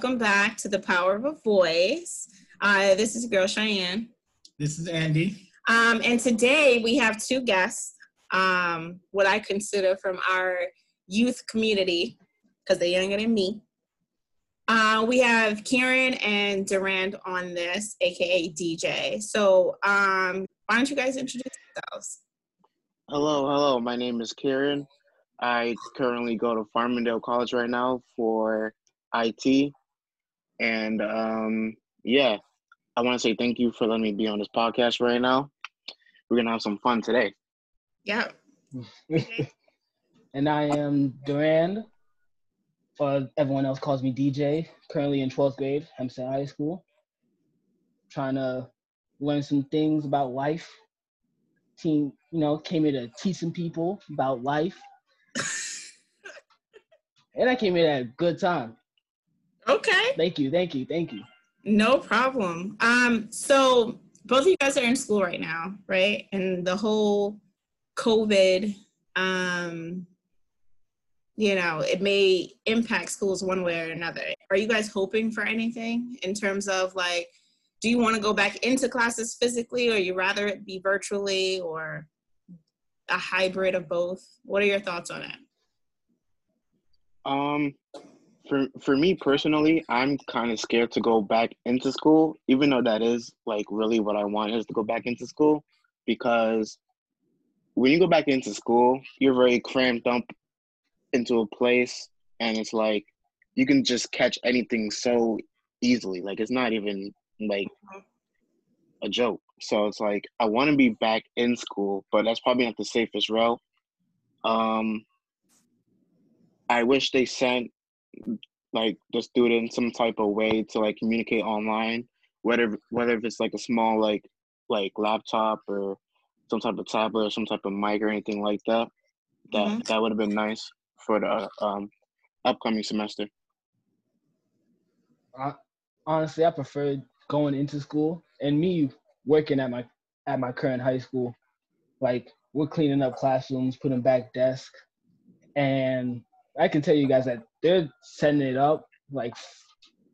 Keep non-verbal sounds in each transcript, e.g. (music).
welcome back to the Power of a Voice. Uh, this is girl Cheyenne. This is Andy. Um, and today we have two guests, um, what I consider from our youth community, because they're younger than me. Uh, we have Kieran and Durand on this, aka DJ. So um, why don't you guys introduce yourselves? Hello, hello. My name is Kieran. I currently go to Farmingdale College right now for IT. And um, yeah, I want to say thank you for letting me be on this podcast right now. We're going to have some fun today. Yeah. (laughs) and I am Durand. Or everyone else calls me DJ. Currently in 12th grade, Hempstead High School. Trying to learn some things about life. Team, you know, came here to teach some people about life. (laughs) and I came here at a good time. Okay. Thank you, thank you, thank you. No problem. Um, so both of you guys are in school right now, right? And the whole COVID, um, you know, it may impact schools one way or another. Are you guys hoping for anything in terms of like, do you want to go back into classes physically, or you rather it be virtually, or a hybrid of both? What are your thoughts on it? Um, for for me personally, I'm kind of scared to go back into school, even though that is like really what I want is to go back into school, because when you go back into school, you're very cramped up into a place, and it's like you can just catch anything so easily. Like it's not even like a joke. So it's like I want to be back in school, but that's probably not the safest route. Um, I wish they sent like the student some type of way to like communicate online, whether whether if it's like a small like like laptop or some type of tablet or some type of mic or anything like that. That mm-hmm. that would have been nice for the um, upcoming semester. I, honestly, I preferred going into school and me working at my at my current high school. Like we're cleaning up classrooms, putting back desks, and I can tell you guys that they're setting it up like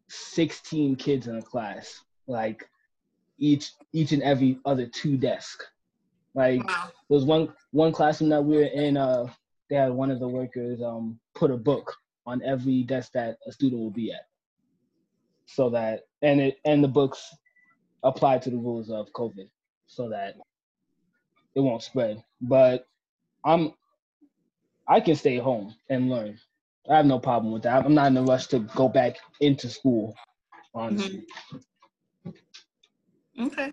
16 kids in a class, like each each and every other two desk. Like wow. there was one one classroom that we were in. Uh, they had one of the workers um put a book on every desk that a student will be at, so that and it and the books apply to the rules of COVID, so that it won't spread. But I'm I can stay home and learn. I have no problem with that. I'm not in a rush to go back into school, honestly. Mm-hmm. Okay.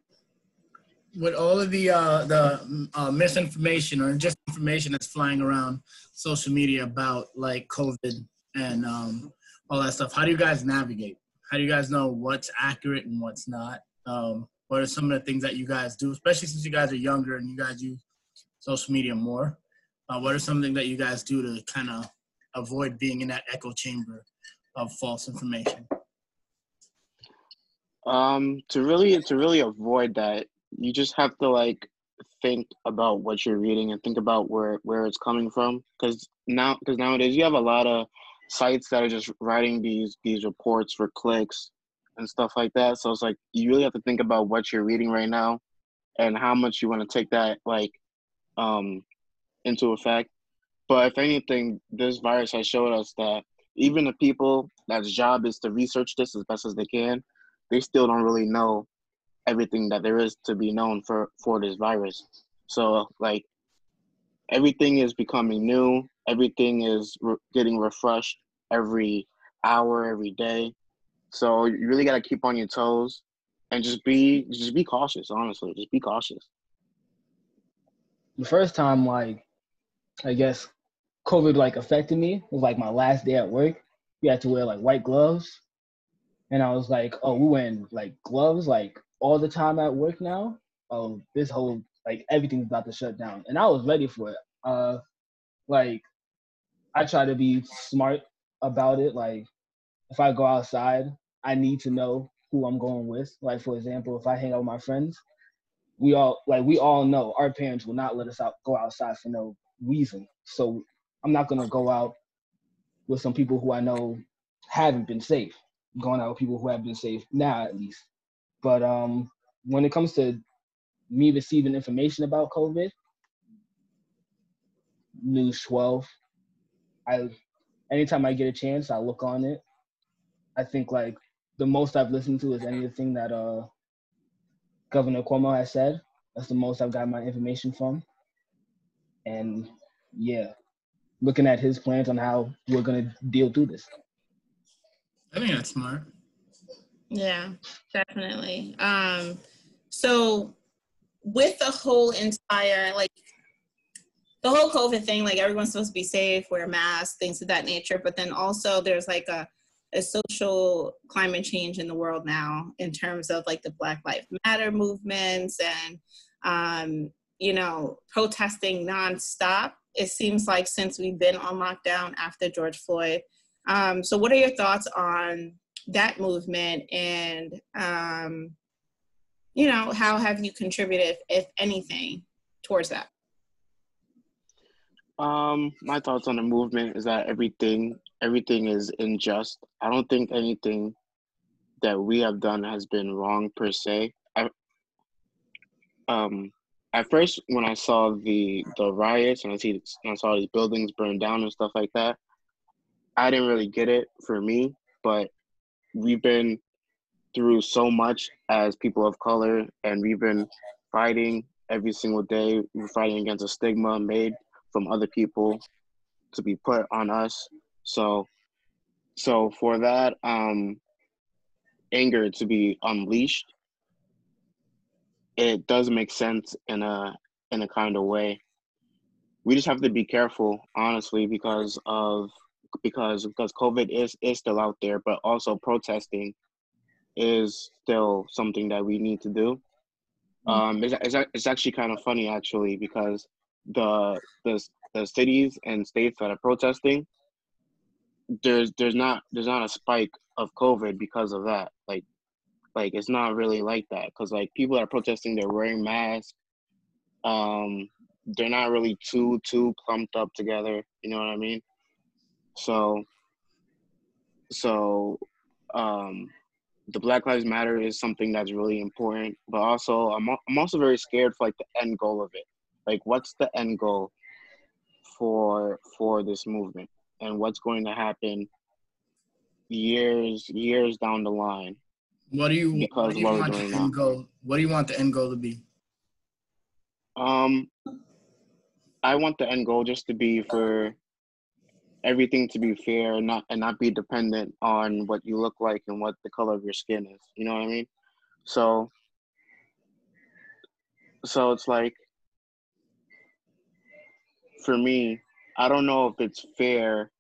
With all of the uh, the uh, misinformation or just information that's flying around social media about like COVID and um, all that stuff, how do you guys navigate? How do you guys know what's accurate and what's not? Um, what are some of the things that you guys do, especially since you guys are younger and you guys use social media more? Uh, what are something that you guys do to kind of avoid being in that echo chamber of false information? Um, to really to really avoid that, you just have to like think about what you're reading and think about where where it's coming from. Because now, because nowadays you have a lot of sites that are just writing these these reports for clicks and stuff like that. So it's like you really have to think about what you're reading right now and how much you want to take that like um into effect. But if anything, this virus has showed us that even the people that's job is to research this as best as they can, they still don't really know everything that there is to be known for for this virus. So like everything is becoming new. Everything is re- getting refreshed every hour, every day. So you really got to keep on your toes and just be just be cautious. Honestly, just be cautious. The first time, like I guess COVID like affected me It was like my last day at work. We had to wear like white gloves, and I was like, oh, we wearing like gloves like all the time at work now. Oh, this whole like everything's about to shut down, and I was ready for it. Uh, like I try to be smart about it. Like if I go outside, I need to know who I'm going with. Like for example, if I hang out with my friends, we all like we all know our parents will not let us out go outside for no reason. So I'm not gonna go out with some people who I know haven't been safe. going out with people who have been safe now, at least. But um, when it comes to me receiving information about COVID, News 12, I anytime I get a chance, I look on it. I think like the most I've listened to is anything that uh Governor Cuomo has said. That's the most I've got my information from. And yeah, looking at his plans on how we're gonna deal through this. I think that's smart. Yeah, definitely. Um, so with the whole entire like the whole COVID thing, like everyone's supposed to be safe, wear masks, things of that nature. But then also there's like a, a social climate change in the world now in terms of like the Black Lives Matter movements and um, you know, protesting nonstop. It seems like since we've been on lockdown after George Floyd. Um, so what are your thoughts on that movement and um, you know, how have you contributed, if anything, towards that? Um, my thoughts on the movement is that everything everything is unjust. I don't think anything that we have done has been wrong per se. I um at first when I saw the the riots and I see and I saw these buildings burned down and stuff like that, I didn't really get it for me. But we've been through so much as people of color, and we've been fighting every single day. We're fighting against a stigma made from other people to be put on us. So, so for that um, anger to be unleashed, it does make sense in a in a kind of way. We just have to be careful, honestly, because of because because COVID is is still out there, but also protesting is still something that we need to do. Mm-hmm. Um, it's, it's, it's actually kind of funny actually because the the the cities and states that are protesting, there's there's not there's not a spike of COVID because of that. Like like it's not really like that because like people that are protesting, they're wearing masks. Um, they're not really too too clumped up together. You know what I mean? So so um the Black Lives Matter is something that's really important, but also I'm I'm also very scared for like the end goal of it. Like, what's the end goal for for this movement, and what's going to happen years years down the line? What do you, what do you want the end now. goal? What do you want the end goal to be? Um, I want the end goal just to be for everything to be fair and not and not be dependent on what you look like and what the color of your skin is. You know what I mean? So so it's like for me, I don't know if it's fair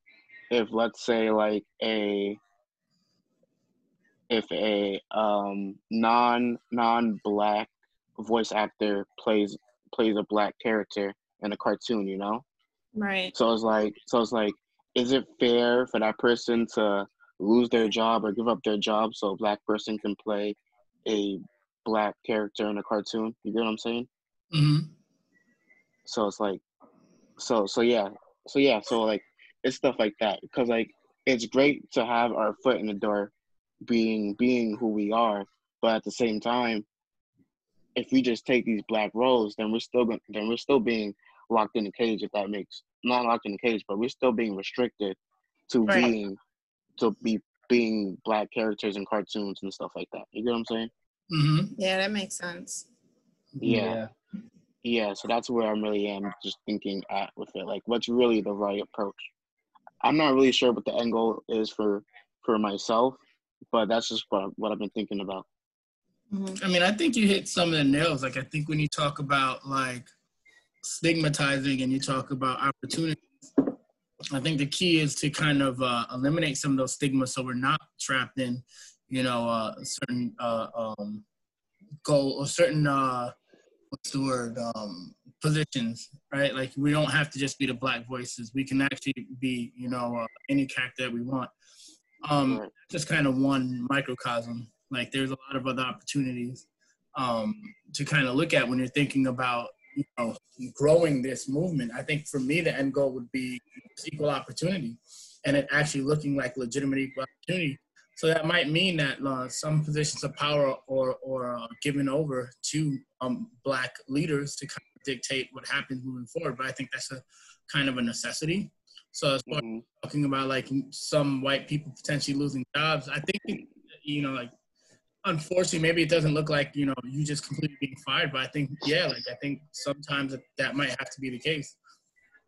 if let's say like a if a um non non black voice actor plays plays a black character in a cartoon, you know? Right. So it's like so it's like is it fair for that person to lose their job or give up their job so a black person can play a black character in a cartoon? You get what I'm saying? Mm-hmm. So it's like, so so yeah, so yeah, so like it's stuff like that because like it's great to have our foot in the door, being being who we are, but at the same time, if we just take these black roles, then we're still going then we're still being locked in a cage. If that makes not locked in a cage, but we're still being restricted to right. being to be being black characters in cartoons and stuff like that. You get what I'm saying? Mm-hmm. Yeah, that makes sense. Yeah. yeah. yeah. so that's where I'm really am just thinking at with it. Like, what's really the right approach? I'm not really sure what the end goal is for for myself, but that's just what what I've been thinking about. Mm-hmm. I mean, I think you hit some of the nails. Like, I think when you talk about like stigmatizing and you talk about opportunities, I think the key is to kind of uh, eliminate some of those stigmas so we're not trapped in, you know, uh, certain uh, um, goal or certain uh, what's the word um, positions, right? Like we don't have to just be the black voices. We can actually be, you know, uh, any character that we want. Um, just kind of one microcosm. Like there's a lot of other opportunities um, to kind of look at when you're thinking about you know, growing this movement. I think for me, the end goal would be equal opportunity and it actually looking like legitimate equal opportunity So that might mean that uh, some positions of power or or uh, given over to um, black leaders to kind of dictate what happens moving forward. But I think that's a kind of a necessity. So as far as Mhm. talking about like some white people potentially losing jobs, I think you know like unfortunately maybe it doesn't look like you know you just completely being fired, but I think yeah like I think sometimes that, that might have to be the case,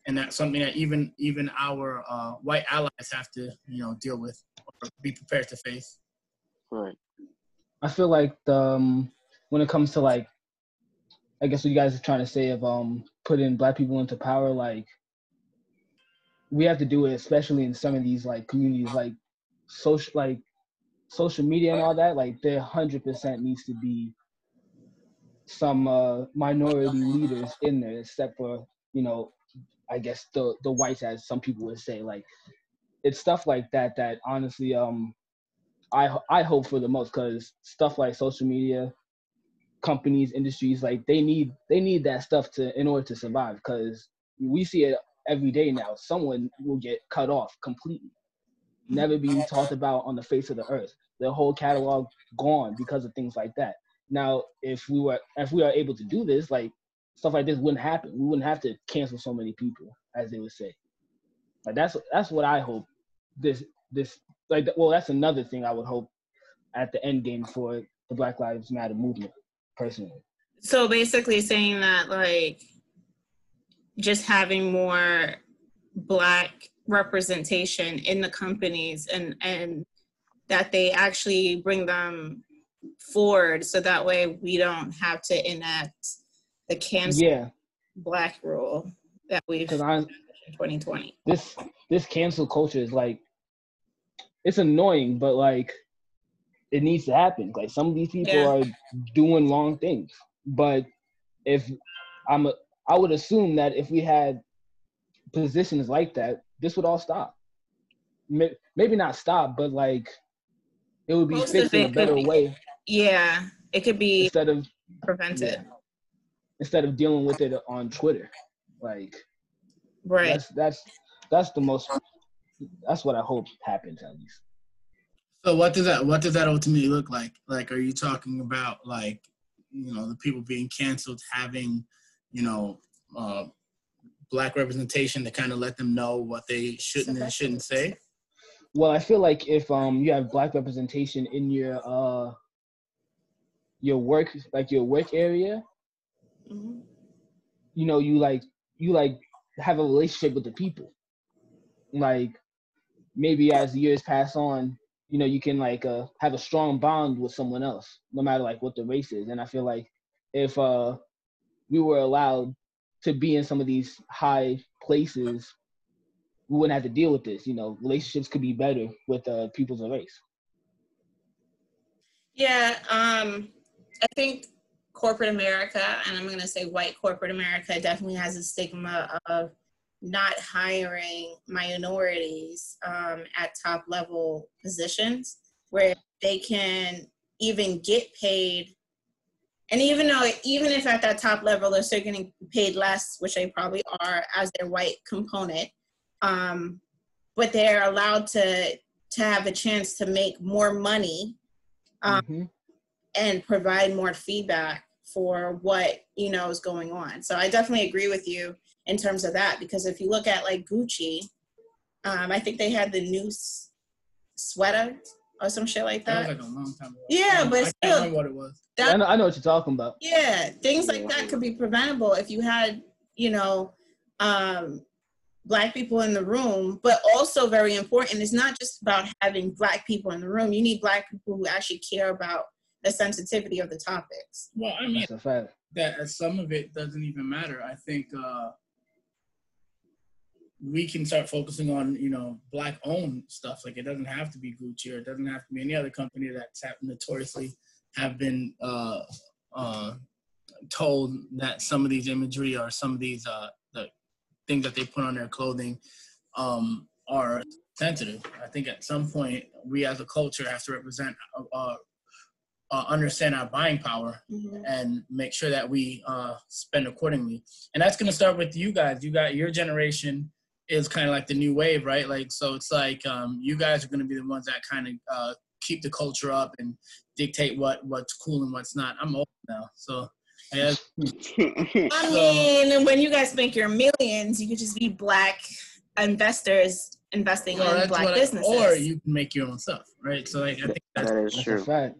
and that's something that even even our uh, white allies have to you know deal with or be prepared to face. Right. I feel like the, um, when it comes to like, I guess what you guys are trying to say of um putting black people into power, like we have to do it, especially in some of these like communities, like social, like social media and all that. Like there, hundred percent needs to be some uh, minority leaders in there, except for you know, I guess the the whites, as some people would say. Like it's stuff like that that honestly, um, I I hope for the most because stuff like social media, companies, industries, like they need they need that stuff to in order to survive. Because we see it every day now. Someone will get cut off completely, never be talked about on the face of the earth. Their whole catalog gone because of things like that. Now, if we were if we are able to do this, like stuff like this wouldn't happen. We wouldn't have to cancel so many people, as they would say. Like that's that's what I hope. This this like well, that's another thing I would hope at the end game for the Black Lives Matter movement, personally. So basically saying that like just having more black representation in the companies and and that they actually bring them forward so that way we don't have to enact the cancel Yeah, black rule that we've I in 2020. this this cancel culture is like it's annoying, but like it needs to happen. Like some of these people Yeah. are doing wrong things, but if I'm a, I would assume that if we had positions like that, this would all stop. Maybe not stop, but like it would be Most fixed in a better be- way Yeah, it could be instead of prevented. instead of dealing with it on Twitter. Like Right. that's that's that's the most that's what I hope happens at least. So what does that what does that ultimately look like? Like, are you talking about like, you know, the people being canceled having, you know, uh, black representation to kind of let them know what they shouldn't and shouldn't say? Well, I feel like if um you have black representation in your uh your work like your work area, Mhm. you know, you like you like have a relationship with the people. Like maybe as the years pass on, you know, you can like uh have a strong bond with someone else, no matter like what the race is. And I feel like if uh we were allowed to be in some of these high places, we wouldn't have to deal with this. You know, relationships could be better with uh people's race. Yeah, um, I think corporate America, and I'm going to say white corporate America, definitely has a stigma of not hiring minorities um, at top level positions where they can even get paid. And even though, even if at that top level they're still getting paid less, which they probably are as their white component, um, but they're allowed to to have a chance to make more money um, Mhm. and provide more feedback for what you know is going on. So I definitely agree with you in terms of that because if you look at like Gucci, um, I think they had the new sweater or some shit like That was like a long time ago. Yeah, I but can't still- remember what it was. I know, I know what you're talking about. Yeah, things like that could be preventable if you had, you know, um, black people in the room. But also very important, it's not just about having black people in the room. You need black people who actually care about the sensitivity of the topics. Well, I mean, That's a fact. that uh, some of it doesn't even matter. I think uh, we can start focusing on you know black owned stuff. Like it doesn't have to be Gucci or it doesn't have to be any other company that's notoriously have been uh, uh, told that some of these imagery or some of these uh, the things that they put on their clothing um, are sensitive. I think at some point we as a culture have to represent uh, uh, uh, understand our buying power and make sure that we uh, spend accordingly. And that's going to start with you guys. You got your generation is kind of like the new wave, right? Like, so it's like um, you guys are going to be the ones that kind of uh, keep the culture up and dictate what what's cool and what's not. I'm old now, so yeah. I (laughs) mean, when you guys make your millions, you could just be black investors investing Well, in black what I- businesses. or you can make your own stuff, right? So like I think that's that is That's true.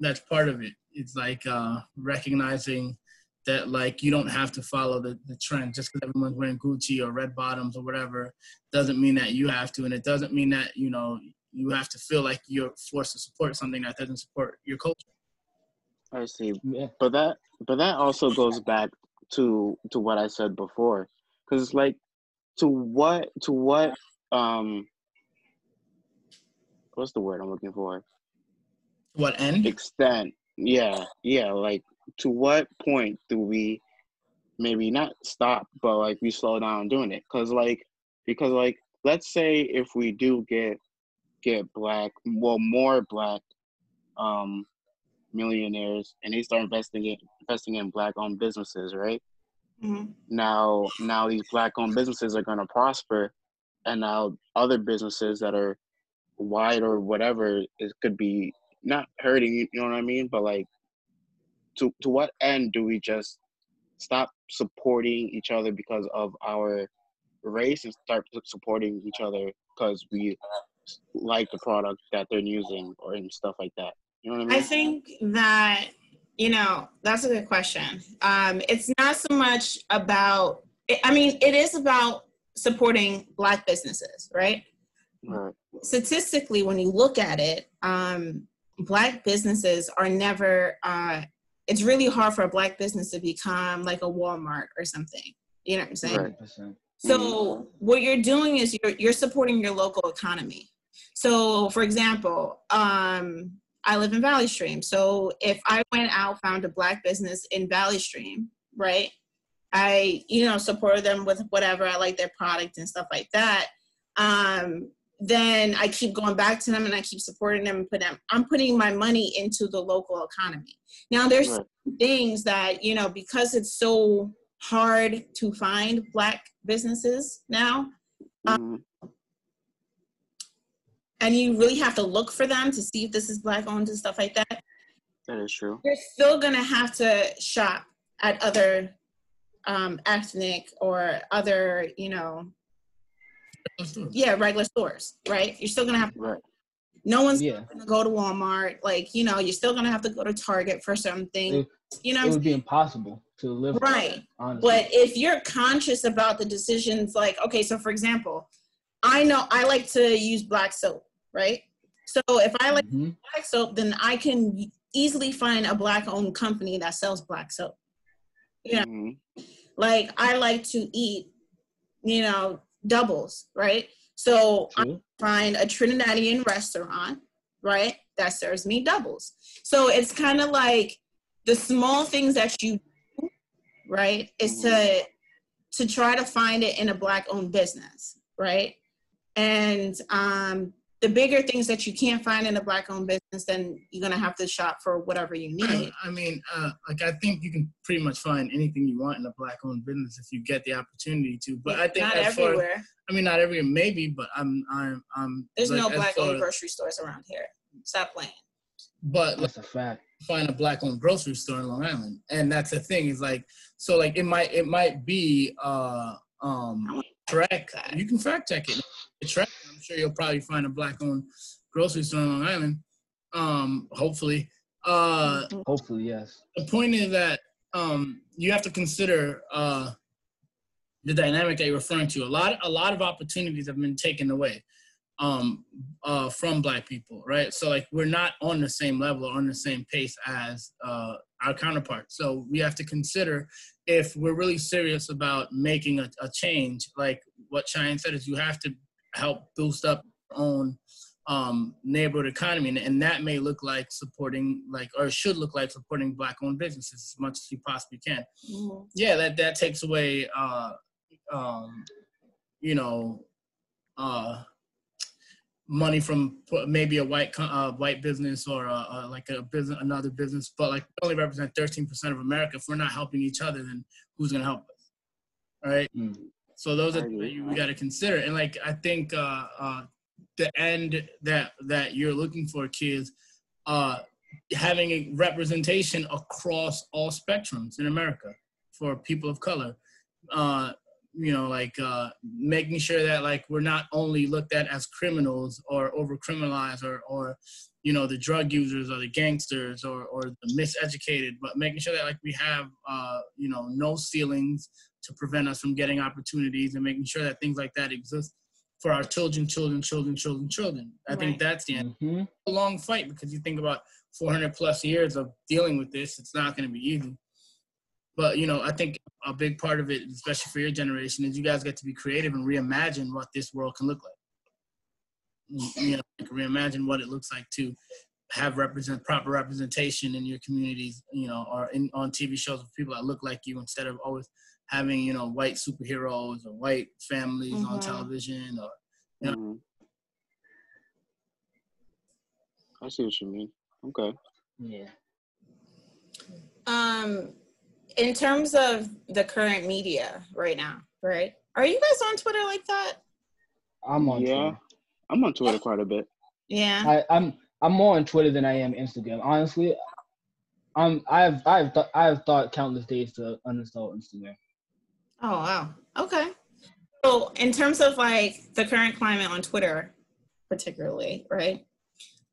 that's part of it. It's like uh, recognizing that like you don't have to follow the, the trend just because everyone's wearing Gucci or red bottoms or whatever doesn't mean that you have to, and it doesn't mean that you know you have to feel like you're forced to support something that doesn't support your culture. I see. Yeah. But that but that also goes back to to what I said before, because it's like to what to what um what's the word I'm looking for? What end? Extent. Yeah, yeah. Like to what point do we maybe not stop, but like we slow down doing it? Because like because like let's say if we do get get black well more black um millionaires and they start investing in investing in black owned businesses right Mhm. now now these black owned businesses are going to prosper and now other businesses that are white or whatever it could be not hurting you know what i mean but like to to what end do we just stop supporting each other because of our race and start supporting each other because we like the product that they're using or and stuff like that you know what i mean I think that you know that's a good question. Um, it's not so much about. I mean, it is about supporting black businesses, right? right Statistically, when you look at it, um, black businesses are never. Uh, it's really hard for a black business to become like a Walmart or something. You know what I'm saying? Right. So what you're doing is you're you're supporting your local economy. So for example, um, I live in Valley Stream. So if I went out, found a black business in Valley Stream, right? I, you know, supported them with whatever. I like their product and stuff like that. Um, then I keep going back to them and I keep supporting them and put them, I'm putting my money into the local economy. Now there's Right. things that, you know, because it's so hard to find black businesses now, Mhm. and you really have to look for them to see if this is black owned and stuff like that. that is true You're still gonna have to shop at other um, ethnic or other, you know, (laughs) yeah, regular stores, right? You're still gonna have. right No one's Yeah. gonna go to Walmart. Like, you know, you're still gonna have to go to Target for something. It, You know, it what I'm would be impossible to live. Right. Honestly. But if you're conscious about the decisions, like, okay, so for example, I know I like to use black soap, right? So if I like Mhm. black soap, then I can easily find a black owned company that sells black soap. Yeah. Mhm. Like I like to eat, you know, doubles, right? So I find a Trinidadian restaurant, right, that serves me doubles. So it's kind of like the small things that you do, right, is to to try to find it in a black owned business, right? And um the bigger things that you can't find in a black owned business, then you're gonna have to shop for whatever you need. I mean, uh, like I think you can pretty much find anything you want in a black-owned business if you get the opportunity to. But I think not as far, everywhere. I mean, not everywhere, maybe, but I'm, I'm, I'm. There's like, no black owned grocery stores around here. Stop playing. But like, a fact. find a black-owned grocery store in Long Island, and that's the thing. Is like, so like it might, it might be, uh, um, track. that. You can fact check it. Track. I'm sure you'll probably find a black-owned grocery store in Long Island. Um, hopefully. Uh, Hopefully, yes. the point is that um, you have to consider uh, the dynamic that you're referring to. A lot, a lot of opportunities have been taken away um, uh, from Black people, right? So like we're not on the same level or on the same pace as uh, our counterparts. So we have to consider if we're really serious about making a, a change. Like what Cheyenne said is you have to help boost up your own um, neighborhood economy, and, and that may look like supporting, like, or should look like supporting black-owned businesses as much as you possibly can. Mhm. Yeah, that that takes away, uh, um, you know, uh, money from maybe a white uh, white business or a, a, like a business, another business, but like we only represent 13% of America. If we're not helping each other, then who's gonna help us? All right. Mm. So those are things we got to consider. And like I think uh, uh, the end that that you're looking for, kids, uh, having a representation across all spectrums in America for people of color. Uh, you know, like uh, making sure that like we're not only looked at as criminals or over criminalized or or you know the drug users or the gangsters or or the miseducated, but making sure that like we have uh, you know no ceilings to prevent us from getting opportunities and making sure that things like that exist for our children, children, children, children, children. I think that's the end. Mhm. A long fight because you think about 400 plus years of dealing with this. It's not going to be easy. But you know, I think a big part of it, especially for your generation, is you guys get to be creative and reimagine what this world can look like. You- You know, like reimagine what it looks like to have represent proper representation in your communities. You know, or in on TV shows with people that look like you instead of always having you know white superheroes or white families on Mhm. television or Mhm. Mm-hmm. I see what you mean. Okay. Yeah. Um, in terms of the current media right now, right? Are you guys on Twitter like that? I'm on yeah, Twitter. I'm on Twitter quite a bit. Yeah. I, I'm I'm more on Twitter than I am Instagram. Honestly, I'm I've I've th- I've thought countless days to uninstall Instagram. Oh wow. Okay. So in terms of like the current climate on Twitter, particularly, right?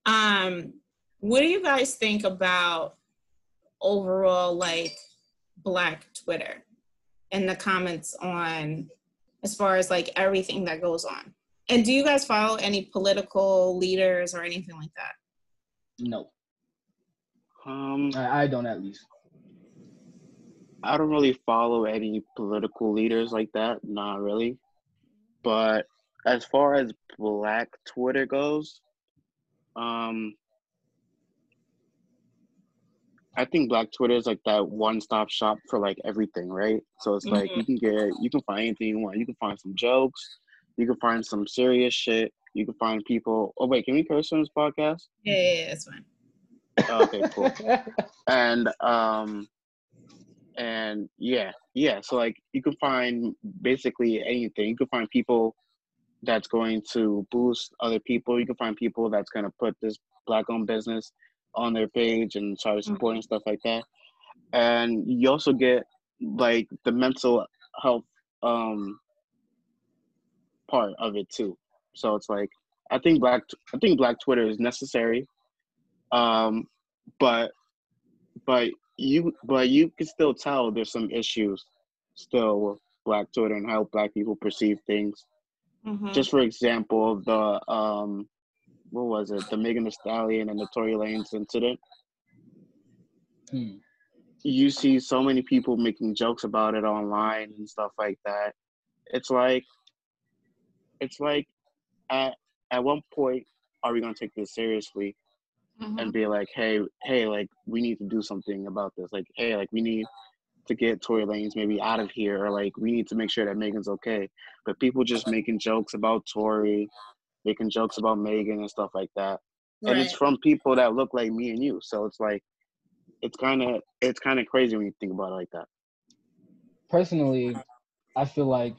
Um, what do you guys think about overall like black Twitter and the comments on as far as like everything that goes on? And do you guys follow any political leaders or anything like that? No, Um, I, I don't at least. I don't really follow any political leaders like that. Not really. But as far as Black Twitter goes, um, I think Black Twitter is like that one-stop shop for like everything, right? So it's like you can get, you can find anything you want. You can find some jokes, you can find some serious shit. You can find people. Oh wait, can we curse on this podcast? Yeah, yeah, yeah that's fine. Oh, okay, cool. and um and yeah yeah so like you can find basically anything you can find people that's going to boost other people you can find people that's going to put this black owned business on their page and start supporting stuff like that. And you also get like the mental health um part of it too. So it's like i think black i think black twitter is necessary um but but you but you can still tell there's some issues still with black twitter and how black people perceive things. Mhm. just for example the um what was it the megan Thee stallion and the tory lanez incident Hmm. you see so many people making jokes about it online and stuff like that it's like it's like at at one point are we going to take this seriously Mhm. and be like, hey, hey, like we need to do something about this. Like, hey, like we need to get Tory Lanez maybe out of here, or like we need to make sure that Megan's okay. But people just making jokes about Tory, making jokes about Megan and stuff like that, and it's from people that look like me and you. So it's like, it's kind of it's kind of crazy when you think about it like that. Personally, I feel like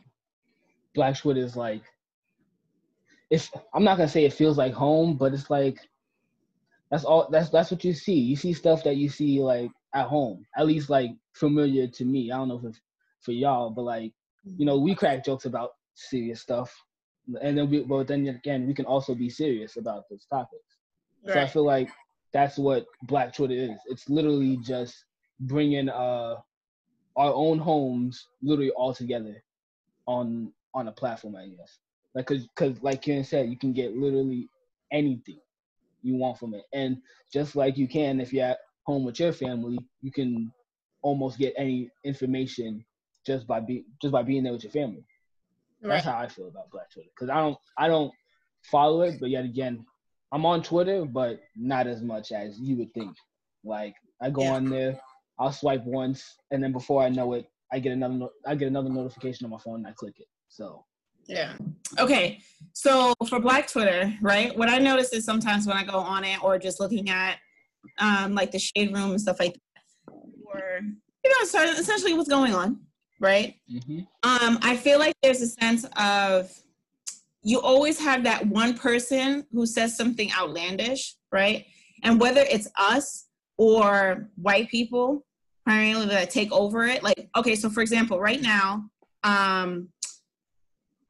Black Twitter is like it's I'm not gonna say it feels like home, but it's like that's all that's that's what you see. You see stuff that you see like at home. At least like familiar to me. I don't know if it's for y'all, but like you know, we crack jokes about serious stuff. And then we but then again we can also be serious about those topics. So I feel like that's what Black Twitter is. It's literally just bringing uh our own homes literally all together on on a platform, I guess. Like, cause, cause like Kieran said, you can get literally anything you want from it, and just like you can if you're at home with your family, you can almost get any information just by be just by being there with your family. That's Right. how I feel about Black Twitter. Cause I don't I don't follow it, but yet again, I'm on Twitter, but not as much as you would think. Like I go Yeah. on there, I'll swipe once, and then before I know it, I get another no- I get another notification on my phone and I click it. So Yeah. Okay. So for Black Twitter, right? What I notice is sometimes when I go on it or just looking at um, like the shade room and stuff like that, or you know, so essentially what's going on, right? hmm Um, I feel like there's a sense of you always have that one person who says something outlandish, right? And whether it's us or white people primarily that take over it, like okay, so for example, right now, um,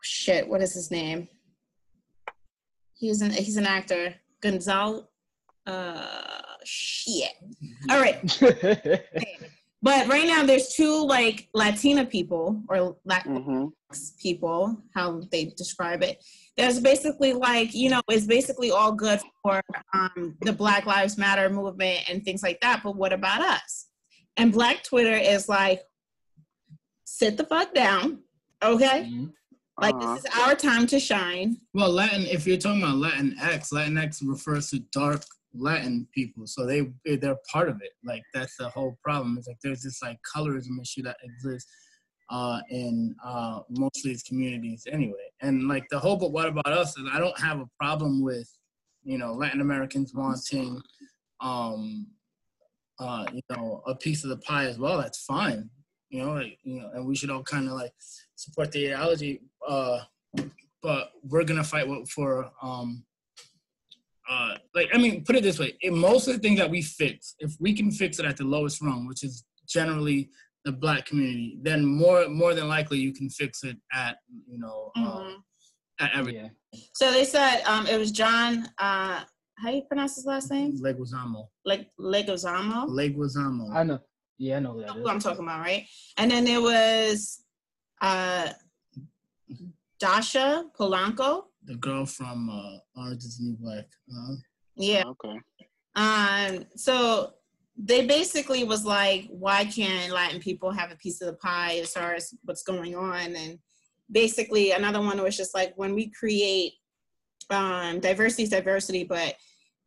shit, what is his name? He's an he's an actor, Gonzalo. Uh, shit. (laughs) All right, (laughs) but right now there's two like Latina people or Latinx hmm people, how they describe it. There's basically like you know it's basically all good for um, the Black Lives Matter movement and things like that. But what about us? And Black Twitter is like, sit the fuck down, okay? Mhm. Like Uh-huh. this is our time to shine. Well, Latin. If you're talking about Latinx, Latinx refers to dark Latin people, so they they're part of it. Like that's the whole problem. It's like there's this like colorism issue that exists uh, in uh, most of these communities anyway. And like the whole, but what about us? Is I don't have a problem with you know Latin Americans wanting um, uh, you know a piece of the pie as well. That's fine. You know, like you know, and we should all kind of like support the ideology. Uh, but we're gonna fight for um uh like I mean put it this way in most of the things that we fix if we can fix it at the lowest rung which is generally the black community then more more than likely you can fix it at you know uh, Mhm. at every yeah. So they said um, it was John. Uh, how you pronounce his last name? Leguizamo Like Legozamo. Leguizamo I know. Yeah, I know who You know that who I'm talking about, right? And then there was uh, Dasha Polanco. The girl from uh Orange is the New Black uh, Yeah. Okay. Um, so they basically was like, why can't Latin people have a piece of the pie as far as what's going on? And basically another one was just like when we create um diversity is diversity, but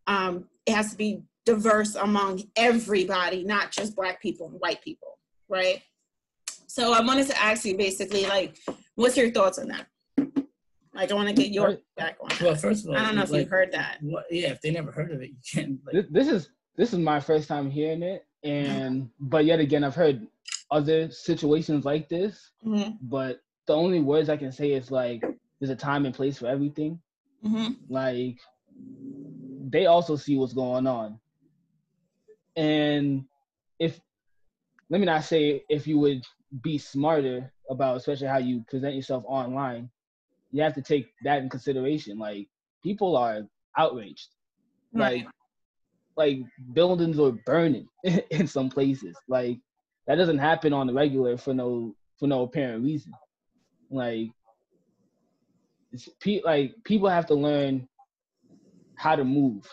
um it has to be diverse among everybody, not just black people and white people, right? So I wanted to ask you basically like what's your thoughts on that? Like I want to get your back feedback on well first of all I don't know if like, you've heard that. what, yeah if they never heard of it you can't like This, this is this is my first time hearing it, and but yet again, I've heard other situations like this. Mhm, But the only words I can say is like, there's a time and place for everything. mhm, Like, they also see what's going on, and if let me not say if you would be smarter about especially how you present yourself online you have to take that in consideration. Like people are outraged. Right. like like buildings are burning (laughs) in some places. Like that doesn't happen on the regular for no for no apparent reason. Like it's pe- like people have to learn how to move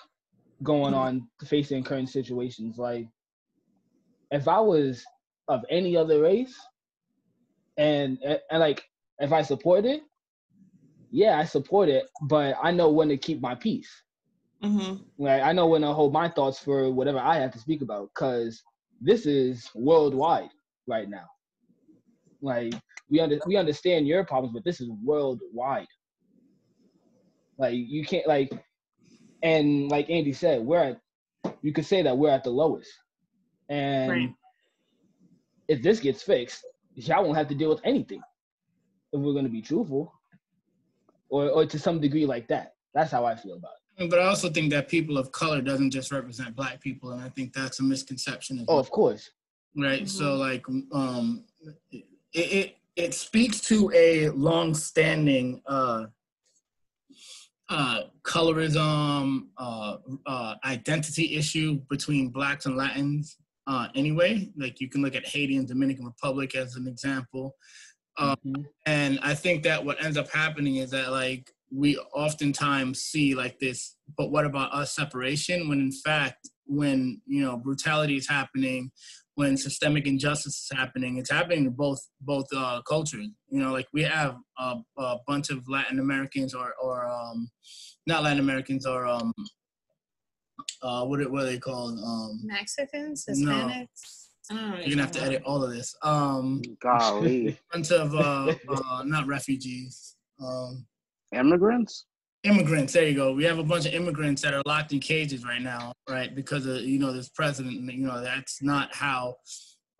going on facing current situations. Like if i was of any other race and and like if i support it yeah i support it but i know when to keep my peace mhm. like I know when to hold my thoughts for whatever I have to speak about, because this is worldwide right now. Like we under we understand your problems, but this is worldwide. Like you can't like, and like Andy said, we're at. You could say that we're at the lowest, and Right. if this gets fixed, y'all won't have to deal with anything. If we're gonna be truthful, or or to some degree like that. That's how I feel about it. but I also think that people of color doesn't just represent black people, and I think that's a misconception as Oh, well. of course. right? So Mhm. like, um, it, it it speaks to a long-standing uh, uh, colorism, uh, uh, identity issue between blacks and Latins. Uh, anyway, like you can look at Haiti and Dominican Republic as an example. Uh, Mhm. and I think that what ends up happening is that like we oftentimes see like this, but what about us separation? When in fact, when you know brutality is happening, when systemic injustice is happening, it's happening to both both uh, cultures. You know, like we have a, a bunch of Latin Americans or or um, not Latin Americans or um, uh, what are, what are they called? Um, Mexicans, Hispanics. I don't know what you're gonna have to edit all of this. Um, Golly. (laughs) bunch of uh, uh, not refugees, um, Immigrants? immigrants. There you go. We have a bunch of immigrants that are locked in cages right now, right? Because of you know this president. You know that's not how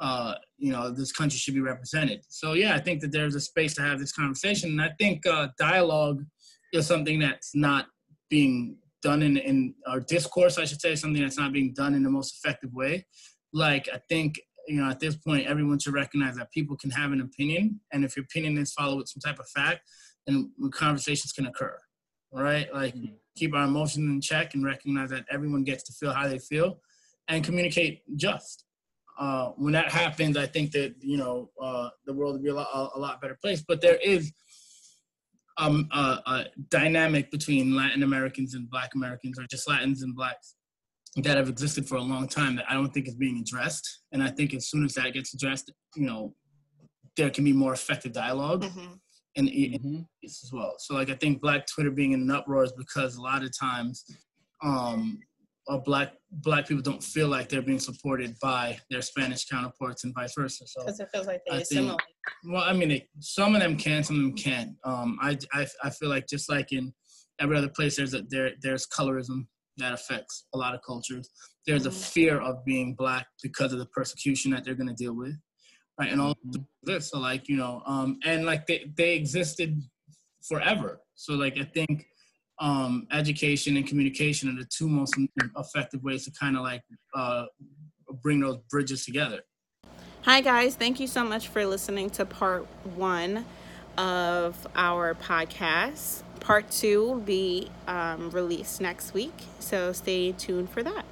uh, you know this country should be represented. So yeah, I think that there's a space to have this conversation, and I think uh, dialogue is something that's not being done in in our discourse, I should say, something that's not being done in the most effective way. Like I think you know at this point, everyone should recognize that people can have an opinion, and if your opinion is followed with some type of fact, then conversations can occur. Right? Like Mhm. keep our emotions in check and recognize that everyone gets to feel how they feel, and communicate just. Uh, when that happens, I think that you know uh, the world will be a lot, a, a lot better place. But there is um, a, a dynamic between Latin Americans and Black Americans, or just Latins and Blacks, that have existed for a long time that I don't think is being addressed. And I think as soon as that gets addressed, you know, there can be more effective dialogue Mhm. and it, Mhm. as well. So like I think Black Twitter being in an uproar is because a lot of times, um, uh, black black people don't feel like they're being supported by their Spanish counterparts and vice versa. So Because it feels like I they think- assimilate. well, I mean, it, some of them can, some of them can't. Um, I, I, I feel like just like in every other place, there's a there there's colorism that affects a lot of cultures. There's a Mhm. fear of being black because of the persecution that they're going to deal with, right? And all Mhm. this, so like you know, um, and like they they existed forever. So like I think um, education and communication are the two most effective ways to kind of like uh, bring those bridges together. Hi, guys. Thank you so much for listening to part one of our podcast. Part two will be um, released next week, so stay tuned for that.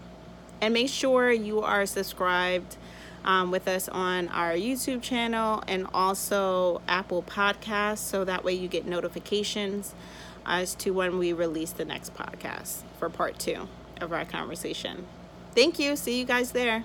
And make sure you are subscribed um, with us on our YouTube channel and also Apple Podcasts, so that way you get notifications as to when we release the next podcast for part two of our conversation. Thank you. See you guys there.